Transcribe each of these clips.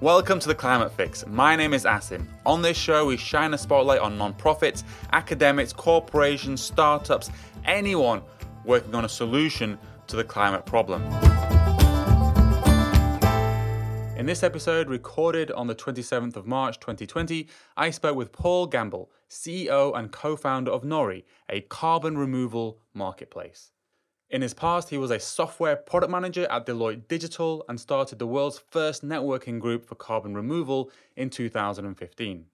Welcome to the Climate Fix. My name is Asim. On this show, we shine a spotlight on nonprofits, academics, corporations, startups, anyone working on a solution to the climate problem. In this episode, recorded on the 27th of March 2020, I spoke with Paul Gambill, CEO and co founder of Nori, a carbon removal marketplace. In his past, he was a software product manager at Deloitte Digital and started the world's first networking group for carbon removal in 2015.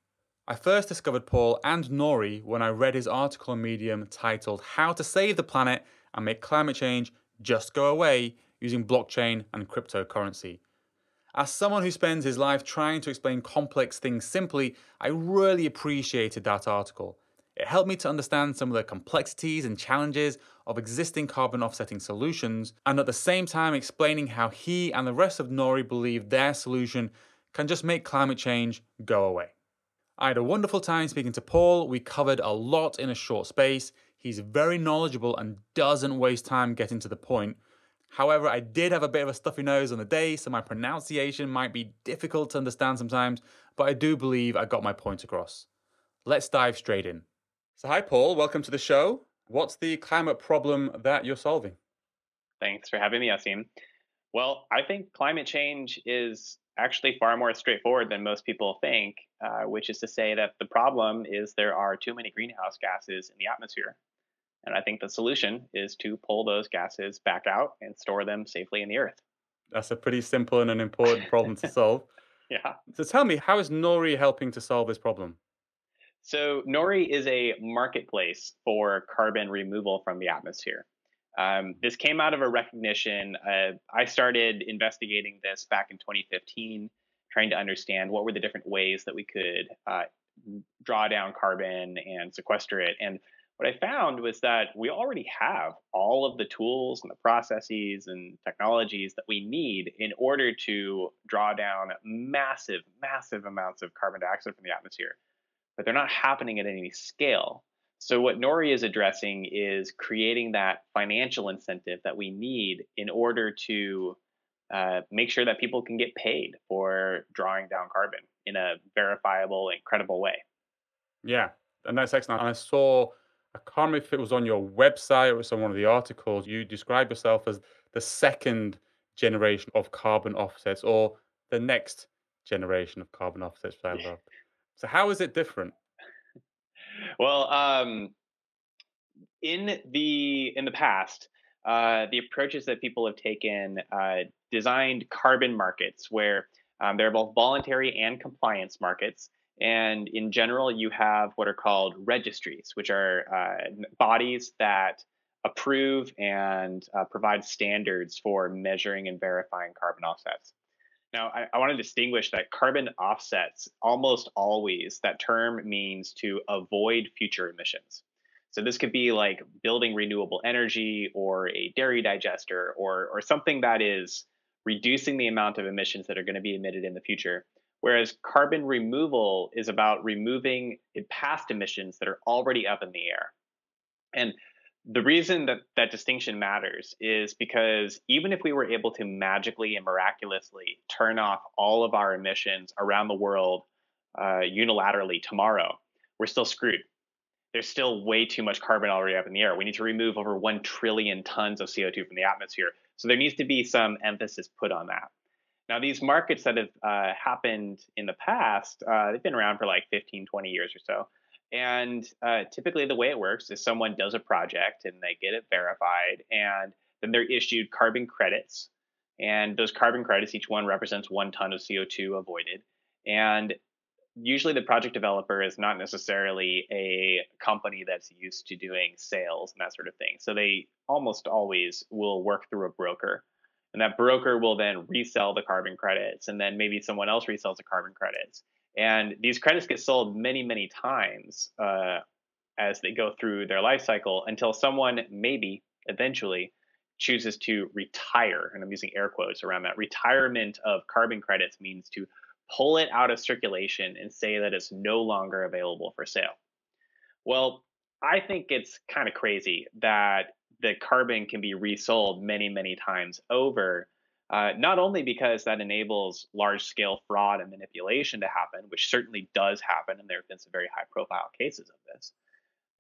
I first discovered Paul and Nori when I read his article on Medium titled How to Save the Planet and Make Climate Change Just Go Away Using Blockchain and Cryptocurrency. As someone who spends his life trying to explain complex things simply, I really appreciated that article. It helped me to understand some of the complexities and challenges of existing carbon offsetting solutions, and at the same time explaining how he and the rest of Nori believe their solution can just make climate change go away. I had a wonderful time speaking to Paul. We covered a lot in a short space. He's very knowledgeable and doesn't waste time getting to the point. However, I did have a bit of a stuffy nose on the day, so my pronunciation might be difficult to understand sometimes, but I do believe I got my point across. Let's dive straight in. So, hi, Paul. Welcome to the show. What's the climate problem that you're solving? Thanks for having me, Asim. Well, I think climate change is actually far more straightforward than most people think, uh, which is to say that the problem is there are too many greenhouse gases in the atmosphere. And I think the solution is to pull those gases back out and store them safely in the earth. That's a pretty simple and an important problem to solve. yeah. So, tell me, how is Nori helping to solve this problem? So Nori is a marketplace for carbon removal from the atmosphere. Um, this came out of a recognition. Uh, I started investigating this back in 2015, trying to understand what were the different ways that we could uh, draw down carbon and sequester it. And what I found was that we already have all of the tools and the processes and technologies that we need in order to draw down massive, massive amounts of carbon dioxide from the atmosphere but they're not happening at any scale. So, what Nori is addressing is creating that financial incentive that we need in order to uh, make sure that people can get paid for drawing down carbon in a verifiable and credible way. Yeah, and that's excellent. And I saw, I can't remember if it was on your website or some one of the articles, you describe yourself as the second generation of carbon offsets or the next generation of carbon offsets. I love. So how is it different? well, um, in the in the past, uh, the approaches that people have taken uh, designed carbon markets where um, there are both voluntary and compliance markets. And in general, you have what are called registries, which are uh, bodies that approve and uh, provide standards for measuring and verifying carbon offsets. Now, I, I want to distinguish that carbon offsets almost always, that term means to avoid future emissions. So this could be like building renewable energy or a dairy digester or, or something that is reducing the amount of emissions that are going to be emitted in the future. Whereas carbon removal is about removing past emissions that are already up in the air. And the reason that that distinction matters is because even if we were able to magically and miraculously turn off all of our emissions around the world uh, unilaterally tomorrow, we're still screwed. There's still way too much carbon already up in the air. We need to remove over 1 trillion tons of CO2 from the atmosphere. So there needs to be some emphasis put on that. Now, these markets that have uh, happened in the past, uh, they've been around for like 15, 20 years or so. And uh, typically, the way it works is someone does a project and they get it verified, and then they're issued carbon credits. And those carbon credits, each one represents one ton of CO2 avoided. And usually, the project developer is not necessarily a company that's used to doing sales and that sort of thing. So they almost always will work through a broker. And that broker will then resell the carbon credits, and then maybe someone else resells the carbon credits. And these credits get sold many, many times uh, as they go through their life cycle until someone maybe eventually chooses to retire. And I'm using air quotes around that. Retirement of carbon credits means to pull it out of circulation and say that it's no longer available for sale. Well, I think it's kind of crazy that the carbon can be resold many, many times over Uh, not only because that enables large scale fraud and manipulation to happen, which certainly does happen, and there have been some very high profile cases of this,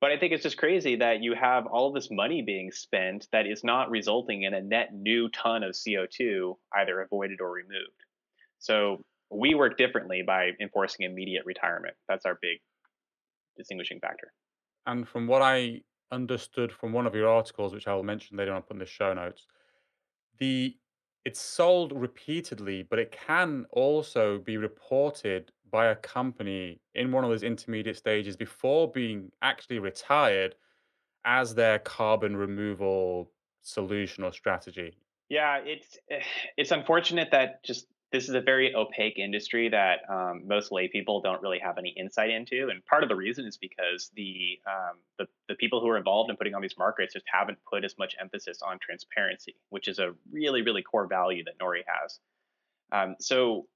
but I think it's just crazy that you have all of this money being spent that is not resulting in a net new ton of CO2 either avoided or removed. So we work differently by enforcing immediate retirement. That's our big distinguishing factor. And from what I understood from one of your articles, which I will mention later on, put in the show notes, the it's sold repeatedly, but it can also be reported by a company in one of those intermediate stages before being actually retired as their carbon removal solution or strategy. Yeah, it's eh, it's unfortunate that just this is a very opaque industry that um, most lay people don't really have any insight into, and part of the reason is because the, um, the the people who are involved in putting on these markets just haven't put as much emphasis on transparency, which is a really really core value that Nori has. Um, so,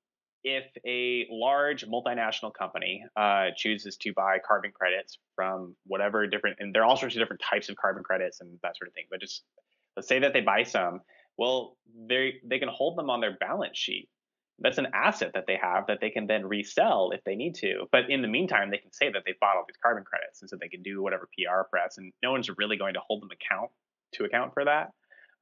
if a large multinational company uh, chooses to buy carbon credits from whatever different, and there are all sorts of different types of carbon credits and that sort of thing, but just let's say that they buy some well they they can hold them on their balance sheet that's an asset that they have that they can then resell if they need to. But in the meantime, they can say that they bought all these carbon credits, and so they can do whatever PR press, and no one's really going to hold them account to account for that.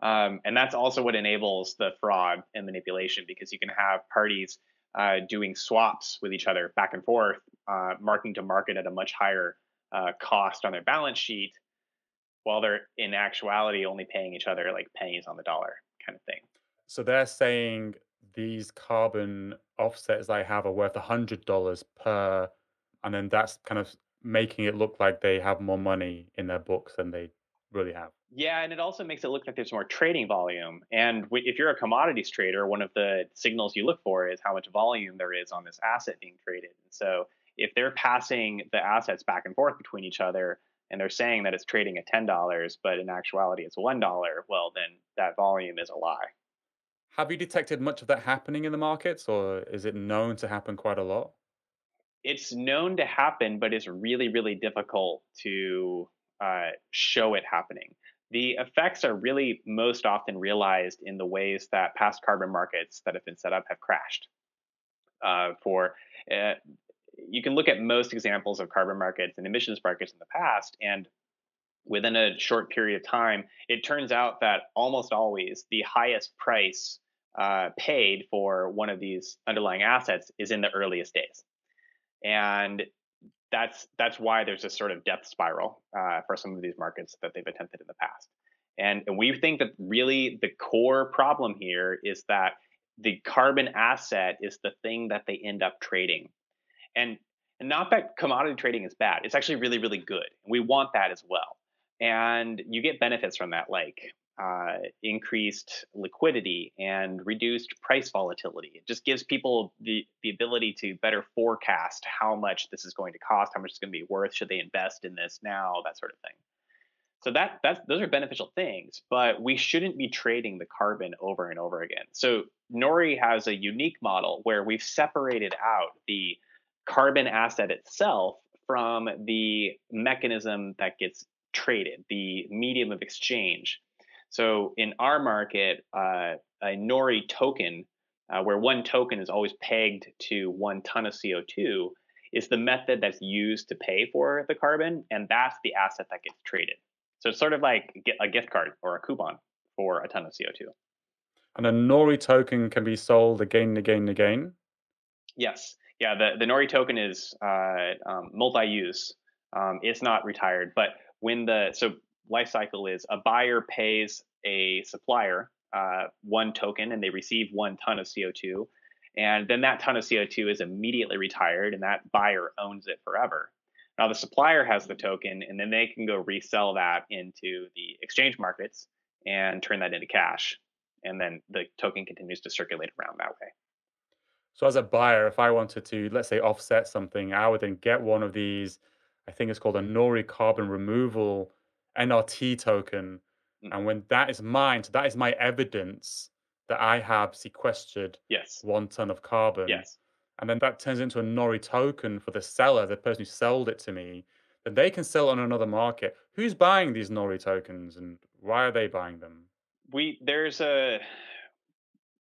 Um, and that's also what enables the fraud and manipulation because you can have parties uh, doing swaps with each other back and forth, uh, marking to market at a much higher uh, cost on their balance sheet, while they're in actuality only paying each other like pennies on the dollar kind of thing. So they're saying these carbon offsets I have are worth a hundred dollars per, and then that's kind of making it look like they have more money in their books than they really have. Yeah, and it also makes it look like there's more trading volume. And if you're a commodities trader, one of the signals you look for is how much volume there is on this asset being traded. And so if they're passing the assets back and forth between each other and they're saying that it's trading at $10, but in actuality it's $1, well, then that volume is a lie. Have you detected much of that happening in the markets, or is it known to happen quite a lot? It's known to happen, but it's really, really difficult to uh, show it happening. The effects are really most often realized in the ways that past carbon markets that have been set up have crashed. Uh, for uh, you can look at most examples of carbon markets and emissions markets in the past, and within a short period of time, it turns out that almost always the highest price uh, paid for one of these underlying assets is in the earliest days, and that's that's why there's this sort of death spiral uh, for some of these markets that they've attempted in the past. And, and we think that really the core problem here is that the carbon asset is the thing that they end up trading, and and not that commodity trading is bad. It's actually really really good. We want that as well, and you get benefits from that, like uh, increased liquidity and reduced price volatility. It just gives people the, the ability to better forecast how much this is going to cost, how much it's going to be worth, should they invest in this now, that sort of thing. So that that's those are beneficial things, but we shouldn't be trading the carbon over and over again. So Nori has a unique model where we've separated out the carbon asset itself from the mechanism that gets traded, the medium of exchange so in our market, uh, a Nori token, uh, where one token is always pegged to one ton of CO2, is the method that's used to pay for the carbon, and that's the asset that gets traded. So it's sort of like a gift card or a coupon for a ton of CO2. And a Nori token can be sold again and again and again. Yes, yeah. The the Nori token is uh, um, multi-use. Um, it's not retired, but when the so life cycle is a buyer pays a supplier uh, one token and they receive one ton of CO2. And then that ton of CO2 is immediately retired and that buyer owns it forever. Now the supplier has the token and then they can go resell that into the exchange markets and turn that into cash. And then the token continues to circulate around that way. So as a buyer, if I wanted to, let's say, offset something, I would then get one of these, I think it's called a Nori carbon removal NRT token. Mm. And when that is mine, so that is my evidence that I have sequestered yes. one ton of carbon. Yes. And then that turns into a Nori token for the seller, the person who sold it to me. Then they can sell on another market. Who's buying these Nori tokens and why are they buying them? We there's a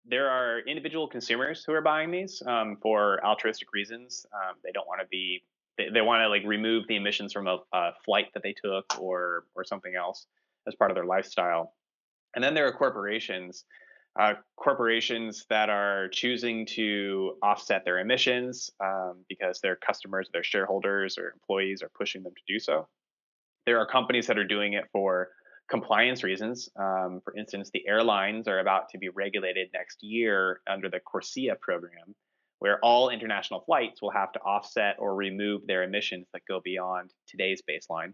there are individual consumers who are buying these um, for altruistic reasons. Um, they don't want to be they, they want to like remove the emissions from a, a, flight that they took or or something else as part of their lifestyle. And then there are corporations, uh, corporations that are choosing to offset their emissions um, because their customers, their shareholders, or employees are pushing them to do so. There are companies that are doing it for compliance reasons. Um, for instance, the airlines are about to be regulated next year under the CORSIA program, where all international flights will have to offset or remove their emissions that go beyond today's baseline.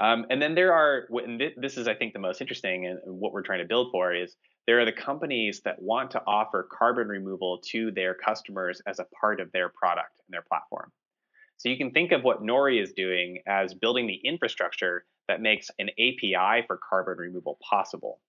Um, and then there are, and this is, I think, the most interesting and what we're trying to build for is there are the companies that want to offer carbon removal to their customers as a part of their product and their platform. So you can think of what Nori is doing as building the infrastructure that makes an API for carbon removal possible.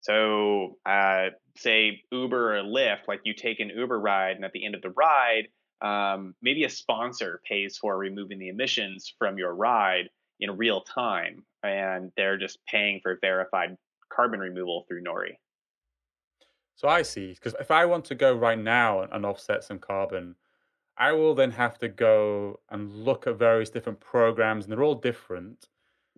So, uh, say Uber or Lyft, like you take an Uber ride, and at the end of the ride, um, maybe a sponsor pays for removing the emissions from your ride in real time, and they're just paying for verified carbon removal through Nori. So I see, because if I want to go right now and offset some carbon, I will then have to go and look at various different programs, and they're all different.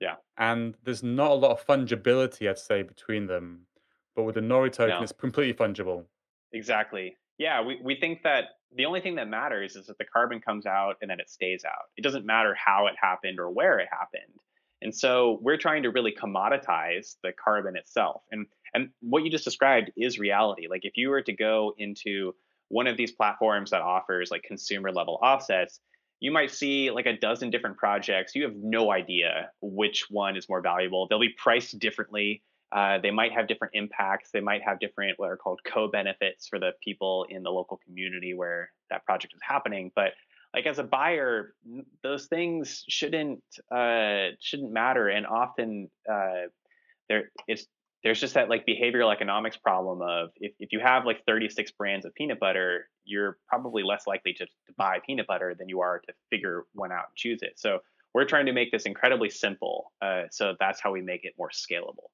Yeah. And there's not a lot of fungibility, I'd say, between them. But with the Nori token, no. it's completely fungible. Exactly. Yeah, we, we think that the only thing that matters is that the carbon comes out and then it stays out. It doesn't matter how it happened or where it happened. And so we're trying to really commoditize the carbon itself. And and what you just described is reality. Like if you were to go into one of these platforms that offers like consumer level offsets, you might see like a dozen different projects. You have no idea which one is more valuable. They'll be priced differently. Uh, they might have different impacts. They might have different what are called co-benefits for the people in the local community where that project is happening. But like as a buyer, those things shouldn't uh, shouldn't matter. And often uh, there it's there's just that like behavioral economics problem of if, if you have like 36 brands of peanut butter, you're probably less likely to, to buy peanut butter than you are to figure one out and choose it. So we're trying to make this incredibly simple. Uh, so that's how we make it more scalable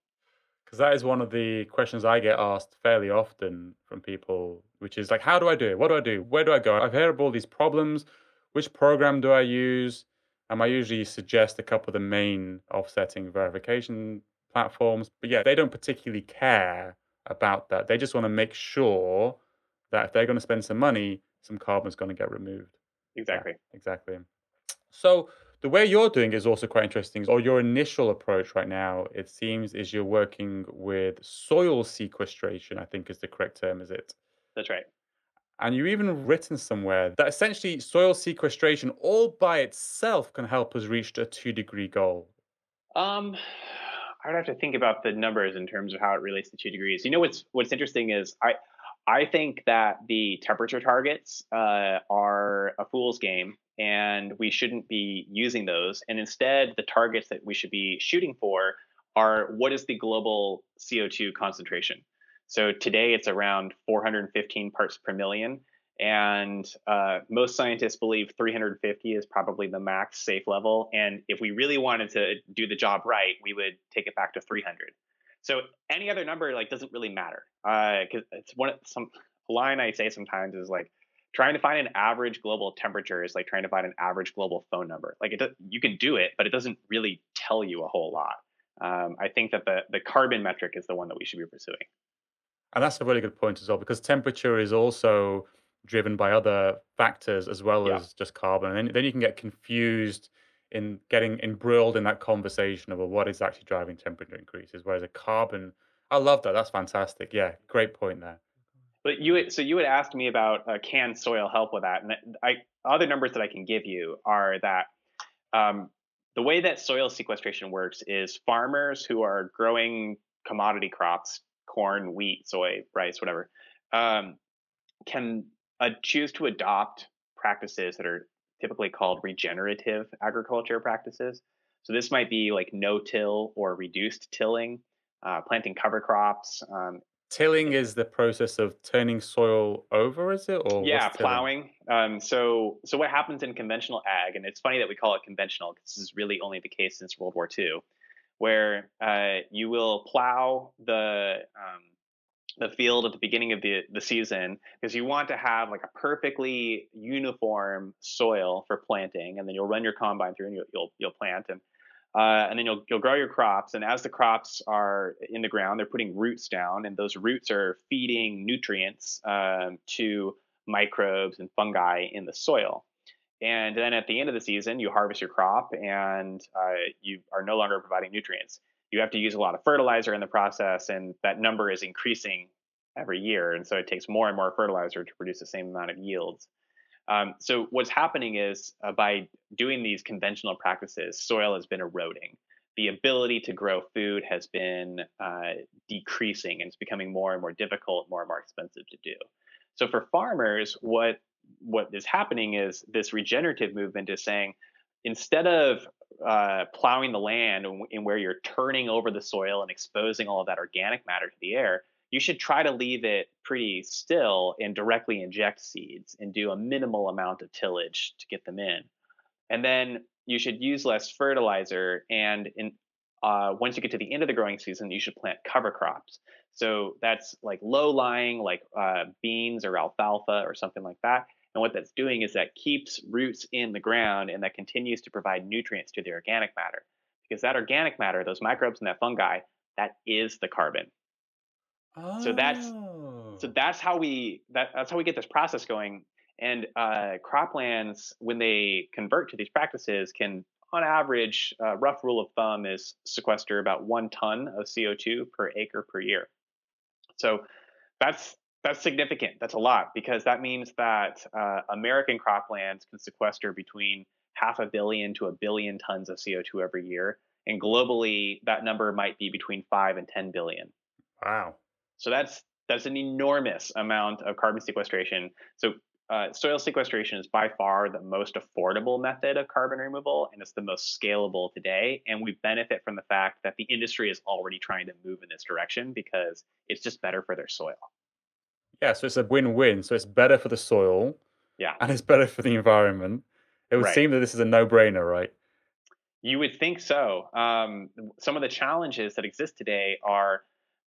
because that is one of the questions I get asked fairly often from people, which is like, how do I do it? What do I do? Where do I go? I've heard of all these problems. Which program do I use? And I usually suggest a couple of the main offsetting verification platforms. But yeah, they don't particularly care about that. They just want to make sure that if they're going to spend some money, some carbon is going to get removed. Exactly. Yeah, exactly. So the way you're doing is also quite interesting, or your initial approach right now, it seems, is you're working with soil sequestration, I think is the correct term, is it? That's right. And you've even written somewhere that essentially soil sequestration all by itself can help us reach a two degree goal. Um, I would have to think about the numbers in terms of how it relates to two degrees. You know what's what's interesting is I I think that the temperature targets uh, are a fool's game and we shouldn't be using those. And instead, the targets that we should be shooting for are what is the global CO2 concentration? So today it's around 415 parts per million. And uh, most scientists believe 350 is probably the max safe level. And if we really wanted to do the job right, we would take it back to 300. So any other number like doesn't really matter because uh, it's one of some line I say sometimes is like trying to find an average global temperature is like trying to find an average global phone number. Like it, you can do it, but it doesn't really tell you a whole lot. Um, I think that the the carbon metric is the one that we should be pursuing. And that's a really good point as well, because temperature is also driven by other factors as well yeah. as just carbon. And then you can get confused in getting embroiled in that conversation of well, what is actually driving temperature increases. Whereas a carbon, I love that. That's fantastic. Yeah, great point there. But you, so you had asked me about uh, can soil help with that, and I other numbers that I can give you are that um, the way that soil sequestration works is farmers who are growing commodity crops, corn, wheat, soy, rice, whatever, um, can uh, choose to adopt practices that are typically called regenerative agriculture practices. So this might be like no-till or reduced tilling, uh, planting cover crops, um, Tilling is the process of turning soil over, is it? Or yeah, plowing. Um, so, so what happens in conventional ag, and it's funny that we call it conventional because this is really only the case since World War II, where uh, you will plow the um, the field at the beginning of the, the season because you want to have like a perfectly uniform soil for planting and then you'll run your combine through and you'll you'll, you'll plant and uh, and then you'll you'll grow your crops and as the crops are in the ground they're putting roots down and those roots are feeding nutrients um, to microbes and fungi in the soil and then at the end of the season you harvest your crop and uh, you are no longer providing nutrients you have to use a lot of fertilizer in the process, and that number is increasing every year. And so it takes more and more fertilizer to produce the same amount of yields. Um, so what's happening is uh, by doing these conventional practices, soil has been eroding. The ability to grow food has been uh, decreasing, and it's becoming more and more difficult, more and more expensive to do. So for farmers, what what is happening is this regenerative movement is saying instead of uh, plowing the land and where you're turning over the soil and exposing all of that organic matter to the air, you should try to leave it pretty still and directly inject seeds and do a minimal amount of tillage to get them in. And then you should use less fertilizer. And in, uh, once you get to the end of the growing season, you should plant cover crops. So that's like low lying, like uh, beans or alfalfa or something like that. And what that's doing is that keeps roots in the ground and that continues to provide nutrients to the organic matter. Because that organic matter, those microbes and that fungi, that is the carbon. Oh. So that's so oh. that's how we that, that's how we get this process going. And uh, croplands, when they convert to these practices, can on average, uh, rough rule of thumb is sequester about one ton of CO2 per acre per year. So that's that's significant. That's a lot because that means that uh, American croplands can sequester between half a billion to a billion tons of CO2 every year. And globally, that number might be between five and 10 billion. Wow. So that's that's an enormous amount of carbon sequestration. So uh, soil sequestration is by far the most affordable method of carbon removal, and it's the most scalable today. And we benefit from the fact that the industry is already trying to move in this direction because it's just better for their soil. Yeah, so it's a win-win. So it's better for the soil. Yeah. And it's better for the environment. It would right. seem that this is a no-brainer, right? You would think so. Um, some of the challenges that exist today are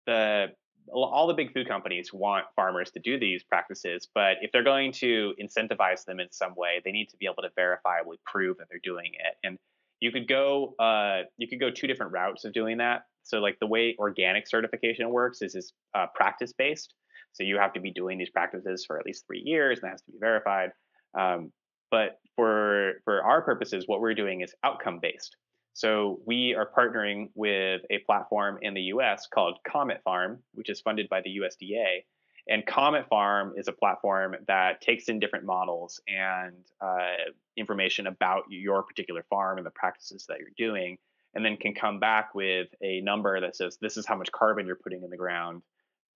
the all the big food companies want farmers to do these practices, but if they're going to incentivize them in some way, they need to be able to verifiably prove that they're doing it. And you could go uh, you could go two different routes of doing that. So like the way organic certification works is is uh, practice based. So you have to be doing these practices for at least three years, and that has to be verified. Um, but for for our purposes, what we're doing is outcome based. So we are partnering with a platform in the U.S. called Comet Farm, which is funded by the USDA. And Comet Farm is a platform that takes in different models and uh, information about your particular farm and the practices that you're doing, and then can come back with a number that says this is how much carbon you're putting in the ground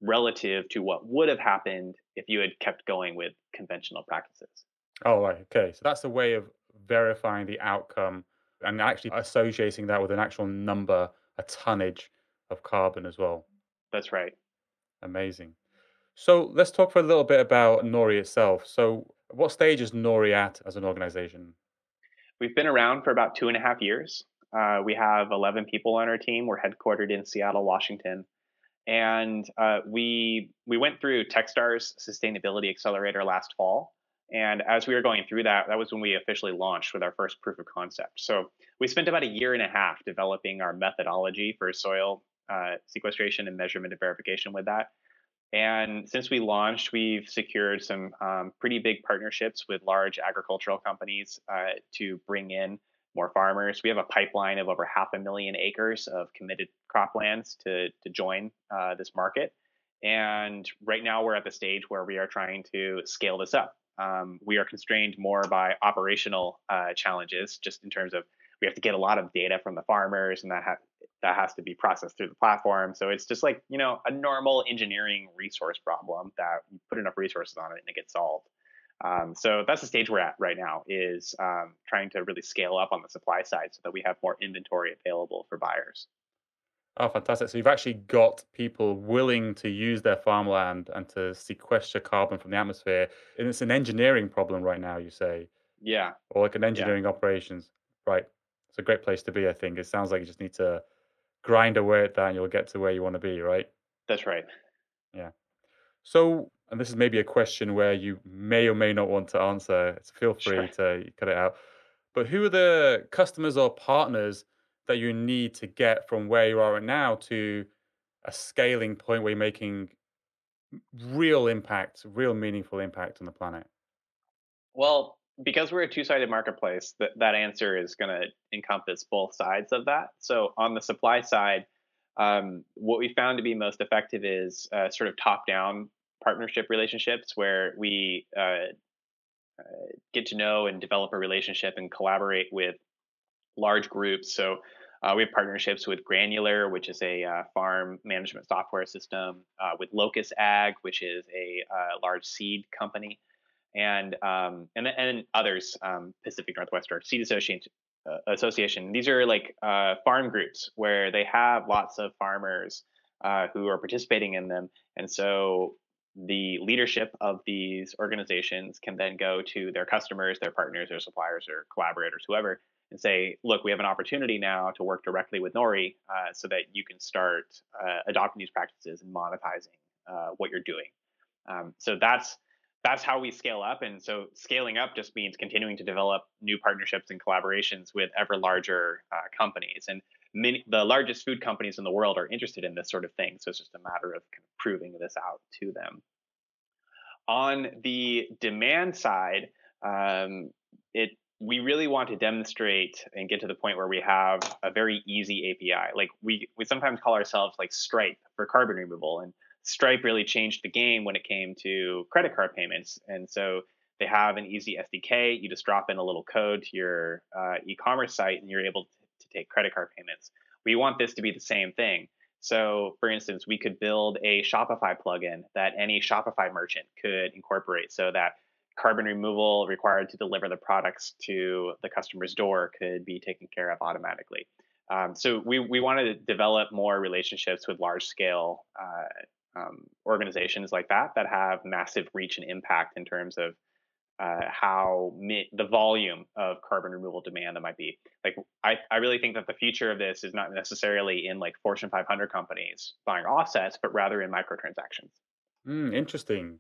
relative to what would have happened if you had kept going with conventional practices. Oh. Okay. So that's a way of verifying the outcome and actually associating that with an actual number, a tonnage of carbon as well. That's right. Amazing. So let's talk for a little bit about Nori itself. So, what stage is Nori at as an organization? We've been around for about two and a half years. Uh, we have 11 people on our team. We're headquartered in Seattle, Washington and uh, we we went through TechStars Sustainability Accelerator last fall. And as we were going through that, that was when we officially launched with our first proof of concept. So we spent about a year and a half developing our methodology for soil uh, sequestration and measurement and verification with that. And since we launched, we've secured some um, pretty big partnerships with large agricultural companies uh, to bring in more farmers. We have a pipeline of over half a million acres of committed croplands to to join uh, this market. And right now we're at the stage where we are trying to scale this up. Um, we are constrained more by operational uh, challenges, just in terms of we have to get a lot of data from the farmers, and that ha- that has to be processed through the platform. So it's just like you know a normal engineering resource problem that you put enough resources on it and it gets solved. Um, so that's the stage we're at right now is um, trying to really scale up on the supply side so that we have more inventory available for buyers. Oh, fantastic. So you've actually got people willing to use their farmland and to sequester carbon from the atmosphere. And it's an engineering problem right now, you say? Yeah. Or like an engineering yeah. operations. Right. It's a great place to be, I think. It sounds like you just need to grind away at that and you'll get to where you want to be, right? That's right. Yeah. So, and this is maybe a question where you may or may not want to answer. So feel free sure. to cut it out. But who are the customers or partners that you need to get from where you are now to a scaling point where you're making real impact, real meaningful impact on the planet? Well, because we're a two-sided marketplace, that, that answer is going to encompass both sides of that. So on the supply side, um, what we found to be most effective is uh, sort of top-down partnership relationships where we uh, uh, get to know and develop a relationship and collaborate with large groups. So uh, we have partnerships with Granular, which is a uh, farm management software system, uh, with Locus Ag, which is a uh, large seed company, and um, and and others, um, Pacific Northwest or Seed Association. Uh, association. These are like uh, farm groups where they have lots of farmers who are participating in them, and so the leadership of these organizations can then go to their customers, their partners, their suppliers, or collaborators, whoever, and say, look, we have an opportunity now to work directly with Nori uh, so that you can start uh, adopting these practices and monetizing uh, what you're doing. Um, so that's that's how we scale up. And so scaling up just means continuing to develop new partnerships and collaborations with ever larger uh, companies. And many, the largest food companies in the world are interested in this sort of thing. So it's just a matter of, kind of proving this out to them. On the demand side, um, it we really want to demonstrate and get to the point where we have a very easy API. Like we we sometimes call ourselves like Stripe for carbon removal, and Stripe really changed the game when it came to credit card payments. And so they have an easy SDK. You just drop in a little code to your uh, e-commerce site, and you're able to, to take credit card payments. We want this to be the same thing. So, for instance, we could build a Shopify plugin that any Shopify merchant could incorporate so that carbon removal required to deliver the products to the customer's door could be taken care of automatically. Um, so we, we want to develop more relationships with large scale uh, um, organizations like that that have massive reach and impact in terms of uh, how mi- the volume of carbon removal demand that might be. Like I, I really think that the future of this is not necessarily in like Fortune 500 companies buying offsets, but rather in microtransactions. Mm, interesting.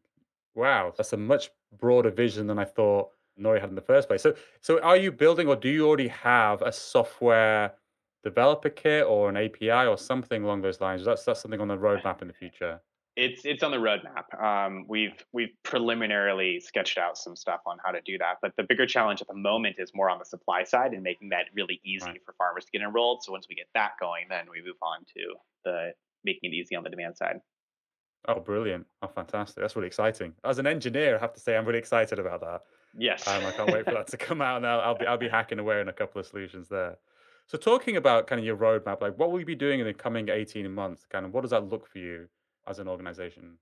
Wow, that's a much broader vision than I thought Nori had in the first place. So, so are you building, or do you already have a software developer kit or an API or something along those lines? That's that's something on the roadmap in the future. It's it's on the roadmap. Um, we've we've preliminarily sketched out some stuff on how to do that, but the bigger challenge at the moment is more on the supply side and making that really easy right. for farmers to get enrolled. So once we get that going, then we move on to the making it easy on the demand side. Oh, brilliant. Oh, fantastic. That's really exciting. As an engineer, I have to say I'm really excited about that. Yes. Um, I can't wait for that to come out now. I'll be I'll be hacking away on a couple of solutions there. So talking about kind of your roadmap, like what will you be doing in the coming 18 months? Kind of what does that look for you as an organization?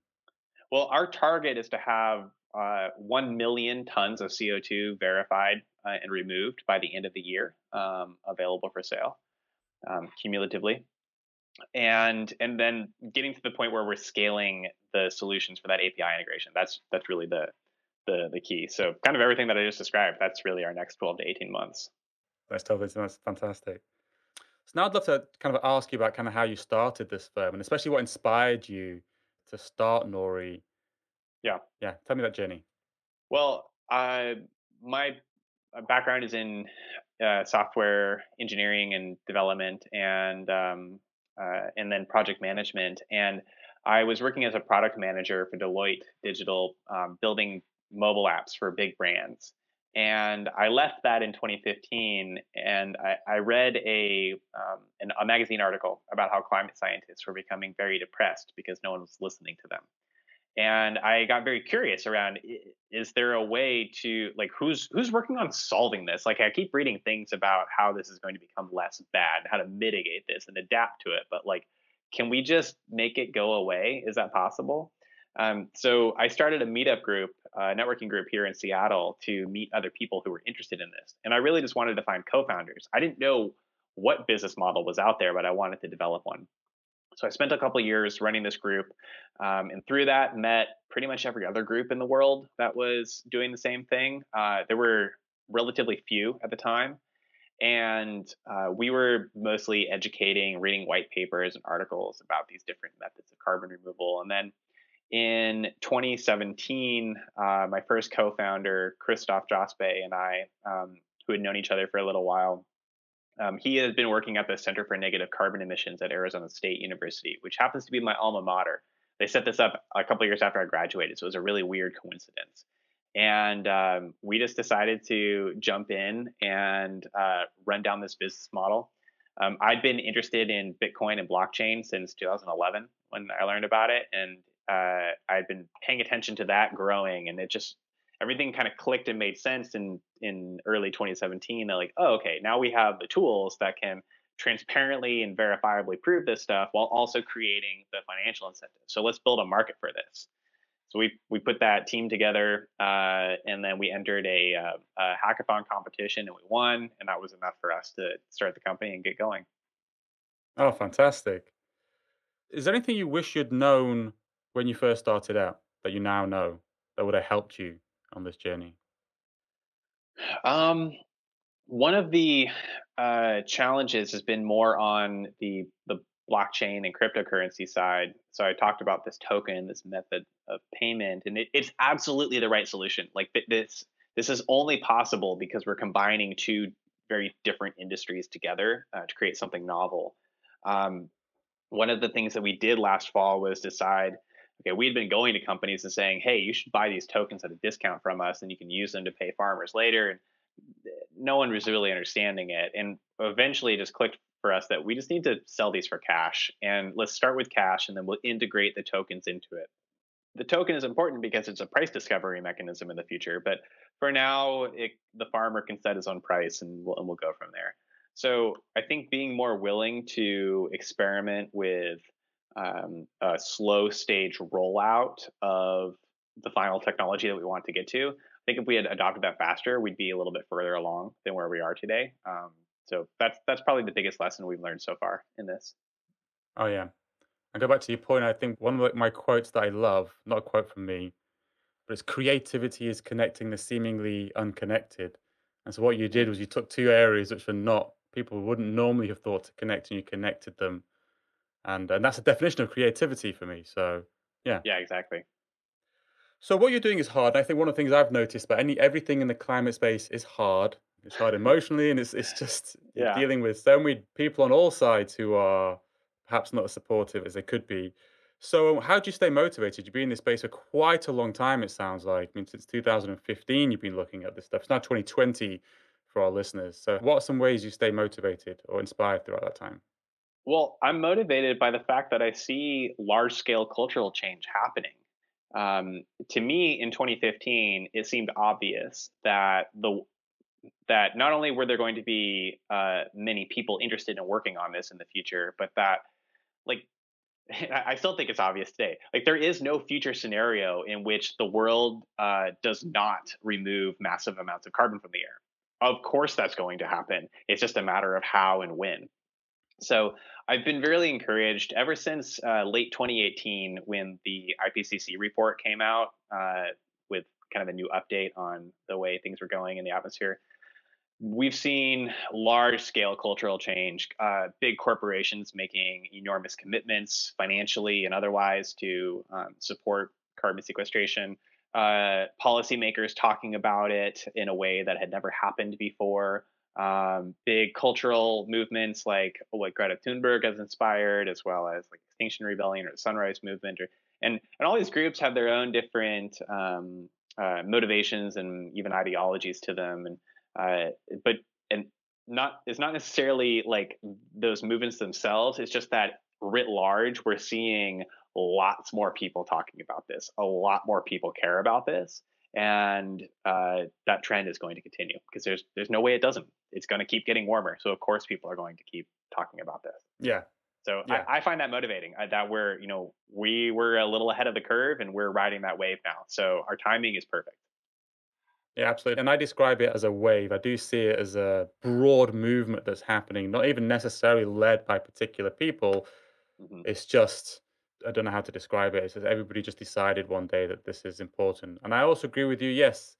Well, our target is to have uh, 1 million tons of CO2 verified uh, and removed by the end of the year, um, available for sale um, cumulatively and and then getting to the point where we're scaling the solutions for that API integration. That's that's really the the the key. So kind of everything that I just described. That's really our next 12 to 18 months. That's totally that's fantastic. So now I'd love to kind of ask you about kind of how you started this firm and especially what inspired you to start Nori. Yeah. Yeah. Tell me that journey. Well, uh, my background is in uh, software engineering and development, and um, uh, and then project management. And I was working as a product manager for Deloitte Digital, um, building mobile apps for big brands. And I left that in 2015, and I, I read a um, an, a magazine article about how climate scientists were becoming very depressed because no one was listening to them and I got very curious around is there a way to like who's who's working on solving this? Like I keep reading things about how this is going to become less bad, how to mitigate this and adapt to it, but like can we just make it go away? Is that possible? Um, so I started a meetup group, a networking group here in Seattle to meet other people who were interested in this. And I really just wanted to find co-founders. I didn't know what business model was out there, but I wanted to develop one. So I spent a couple years running this group, um, and through that met pretty much every other group in the world that was doing the same thing. Uh, there were relatively few at the time, and uh, we were mostly educating, reading white papers and articles about these different methods of carbon removal. And then in 2017, uh, my first co-founder, Christophe Jospe, and I, um, who had known each other for a little while, um, he has been working at the Center for Negative Carbon Emissions at Arizona State University, which happens to be my alma mater. They set this up a couple years after I graduated, so it was a really weird coincidence. And um, we just decided to jump in and uh, run down this business model. Um, I'd been interested in Bitcoin and blockchain since 2011 when I learned about it, and uh, I'd been paying attention to that growing, and it just everything kind of clicked and made sense in in early 2017. They're like, oh, okay, now we have the tools that can transparently and verifiably prove this stuff while also creating the financial incentive. So let's build a market for this. So we we put that team together, uh, and then we entered a, uh, a hackathon competition, and we won, and that was enough for us to start the company and get going. Oh, fantastic! Is there anything you wish you'd known when you first started out that you now know that would have helped you on this journey? Um, one of the uh, challenges has been more on the the blockchain and cryptocurrency side. So I talked about this token, this method of payment, and it, it's absolutely the right solution. Like this, this is only possible because we're combining two very different industries together uh, to create something novel. Um, one of the things that we did last fall was decide okay, we had been going to companies and saying, hey, you should buy these tokens at a discount from us and you can use them to pay farmers later. And no one was really understanding it. And eventually it just clicked for us that we just need to sell these for cash. And let's start with cash and then we'll integrate the tokens into it. The token is important because it's a price discovery mechanism in the future. But for now, it, the farmer can set his own price and we'll, and we'll go from there. So I think being more willing to experiment with um, a slow stage rollout of the final technology that we want to get to. I think if we had adopted that faster, we'd be a little bit further along than where we are today. Um, so that's that's probably the biggest lesson we've learned so far in this. Oh yeah, and go back to your point. I think one of my quotes that I love, not a quote from me, but it's creativity is connecting the seemingly unconnected. And so what you did was you took two areas which were not people wouldn't normally have thought to connect, and you connected them and and that's a definition of creativity for me. So yeah, yeah, exactly. So what you're doing is hard. And I think one of the things I've noticed, but any everything in the climate space is hard. It's hard emotionally, and it's it's just yeah. dealing with so many people on all sides who are perhaps not as supportive as they could be. So um, how do you stay motivated? You've been in this space for quite a long time. It sounds like. I mean, since 2015, you've been looking at this stuff. It's now 2020 for our listeners. So what are some ways you stay motivated or inspired throughout that time? Well, I'm motivated by the fact that I see large scale cultural change happening. Um, to me, in 2015, it seemed obvious that the that not only were there going to be uh, many people interested in working on this in the future, but that like I still think it's obvious today. Like there is no future scenario in which the world uh, does not remove massive amounts of carbon from the air. Of course, that's going to happen. It's just a matter of how and when. So I've been really encouraged ever since uh, late 2018 when the IPCC report came out uh, with kind of a new update on the way things were going in the atmosphere. We've seen large scale cultural change, uh, big corporations making enormous commitments financially and otherwise to um, support carbon sequestration. Uh, policymakers talking about it in a way that had never happened before um, big cultural movements like what Greta Thunberg has inspired, as well as like Extinction Rebellion or the Sunrise Movement, or, and and all these groups have their own different um, uh, motivations and even ideologies to them, and uh, but and not it's not necessarily like those movements themselves. It's just that writ large, we're seeing lots more people talking about this. A lot more people care about this, and uh, that trend is going to continue because there's there's no way it doesn't. It's going to keep getting warmer, so of course people are going to keep talking about this. Yeah. So yeah. I, I, find that motivating. Uh, that we're you know we were a little ahead of the curve and we're riding that wave now. So our timing is perfect. Yeah, absolutely. And I describe it as a wave. I do see it as a broad movement that's happening, not even necessarily led by particular people. Mm-hmm. It's just I don't know how to describe it. It's just everybody just decided one day that this is important. And I also agree with you. Yes,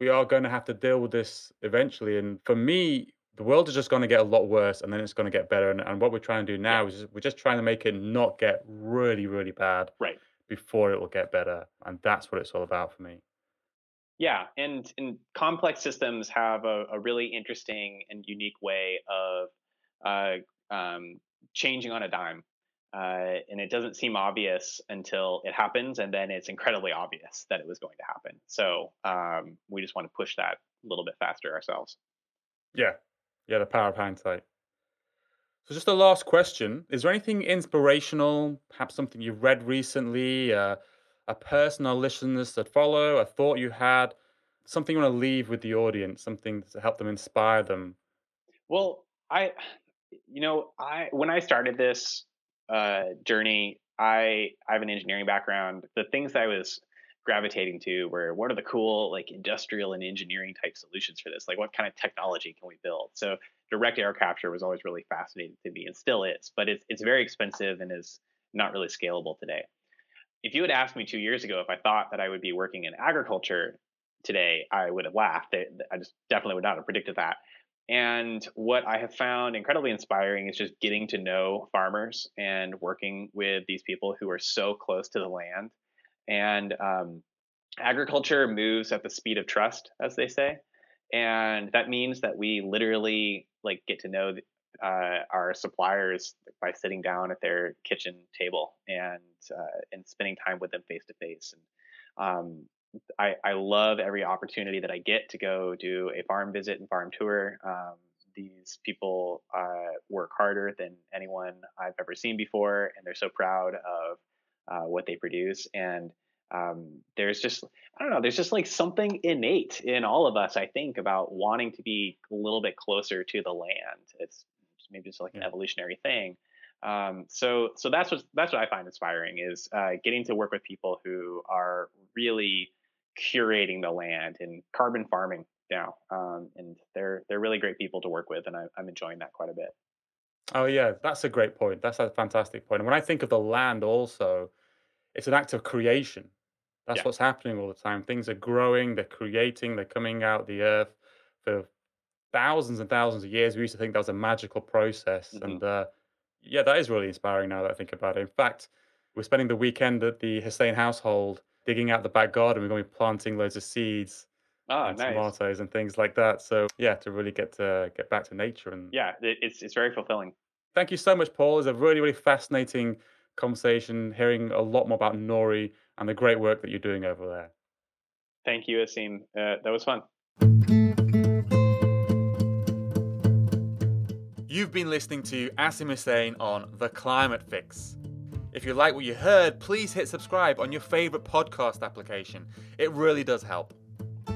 we are going to have to deal with this eventually. And for me, the world is just going to get a lot worse and then it's going to get better. And, and what we're trying to do now yeah. is we're just trying to make it not get really, really bad. Right. before it will get better. And that's what it's all about for me. Yeah, and, and complex systems have a, a really interesting and unique way of uh, um, changing on a dime. Uh, and it doesn't seem obvious until it happens, and then it's incredibly obvious that it was going to happen. So um, we just want to push that a little bit faster ourselves. Yeah, yeah, the power of hindsight. So, just a last question: Is there anything inspirational, perhaps something you've read recently, uh, a person or listeners that follow, a thought you had, something you want to leave with the audience, something to help them inspire them? Well, I, you know, I when I started this uh, journey, I I have an engineering background. The things I was gravitating to where what are the cool like industrial and engineering type solutions for this? Like what kind of technology can we build? So direct air capture was always really fascinating to me and still is, but it's it's very expensive and is not really scalable today. If you had asked me two years ago if I thought that I would be working in agriculture today, I would have laughed. I just definitely would not have predicted that. And what I have found incredibly inspiring is just getting to know farmers and working with these people who are so close to the land. And um, agriculture moves at the speed of trust, as they say. And that means that we literally like get to know uh, our suppliers by sitting down at their kitchen table and uh, and spending time with them face to face. And um, I, I love every opportunity that I get to go do a farm visit and farm tour. Um, these people uh, work harder than anyone I've ever seen before, and they're so proud of uh, what they produce. And um, there's just, I don't know, there's just like something innate in all of us, I think, about wanting to be a little bit closer to the land. It's maybe it's like an evolutionary thing. Um, so, so that's what that's what I find inspiring is uh, getting to work with people who are really curating the land and carbon farming now. Um, and they're they're really great people to work with, and I, I'm enjoying that quite a bit. Oh yeah, that's a great point. That's a fantastic point. And when I think of the land, also, it's an act of creation. That's yeah. what's happening all the time. Things are growing, they're creating, they're coming out the earth for thousands and thousands of years. We used to think that was a magical process, mm-hmm. and uh, yeah, that is really inspiring now that I think about it. In fact, we're spending the weekend at the Hussain household digging out the back garden. We're going to be planting loads of seeds. Oh, and nice. tomatoes and things like that. So yeah, to really get to get back to nature and yeah, it's it's very fulfilling. Thank you so much, Paul. It's a really really fascinating conversation. Hearing a lot more about Nori and the great work that you're doing over there. Thank you, Asim. Uh, that was fun. You've been listening to Asim Hussain on The Climate Fix. If you like what you heard, please hit subscribe on your favourite podcast application. It really does help.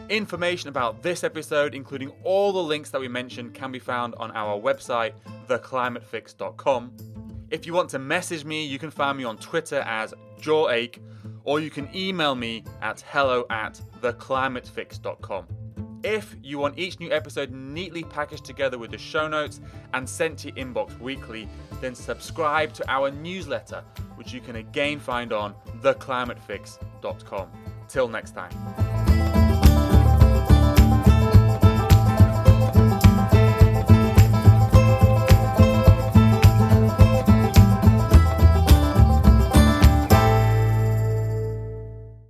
Information about this episode, including all the links that we mentioned, can be found on our website, theclimatefix.com. If you want to message me, you can find me on Twitter as JawAche, or you can email me at hello at theclimatefix.com. If you want each new episode neatly packaged together with the show notes and sent to your inbox weekly, then subscribe to our newsletter, which you can again find on theclimatefix.com. Till next time.